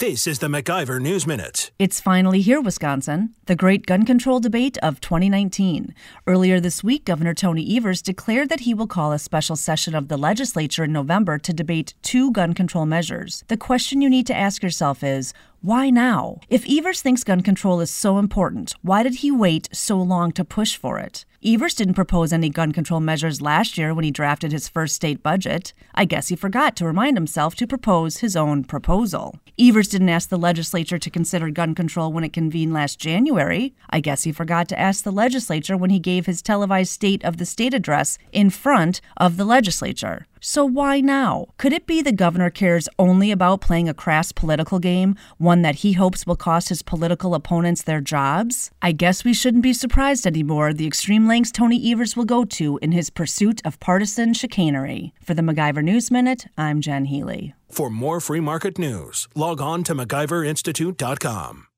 This is the MacIver News Minute. It's finally here, Wisconsin. The great gun control debate of 2019. Earlier this week, Governor Tony Evers declared that he will call a special session of the legislature in November to debate two gun control measures. The question you need to ask yourself is why now? If Evers thinks gun control is so important, why did he wait so long to push for it? Evers didn't propose any gun control measures last year when he drafted his first state budget. I guess he forgot to remind himself to propose his own proposal. Evers didn't ask the legislature to consider gun control when it convened last January. I guess he forgot to ask the legislature when he gave his televised State of the State address in front of the legislature. So why now? Could it be the governor cares only about playing a crass political game, one that he hopes will cost his political opponents their jobs? I guess we shouldn't be surprised anymore the extreme lengths Tony Evers will go to in his pursuit of partisan chicanery. For the MacIver News Minute, I'm Jen Healy. For more free market news, log on to MacIverInstitute.com.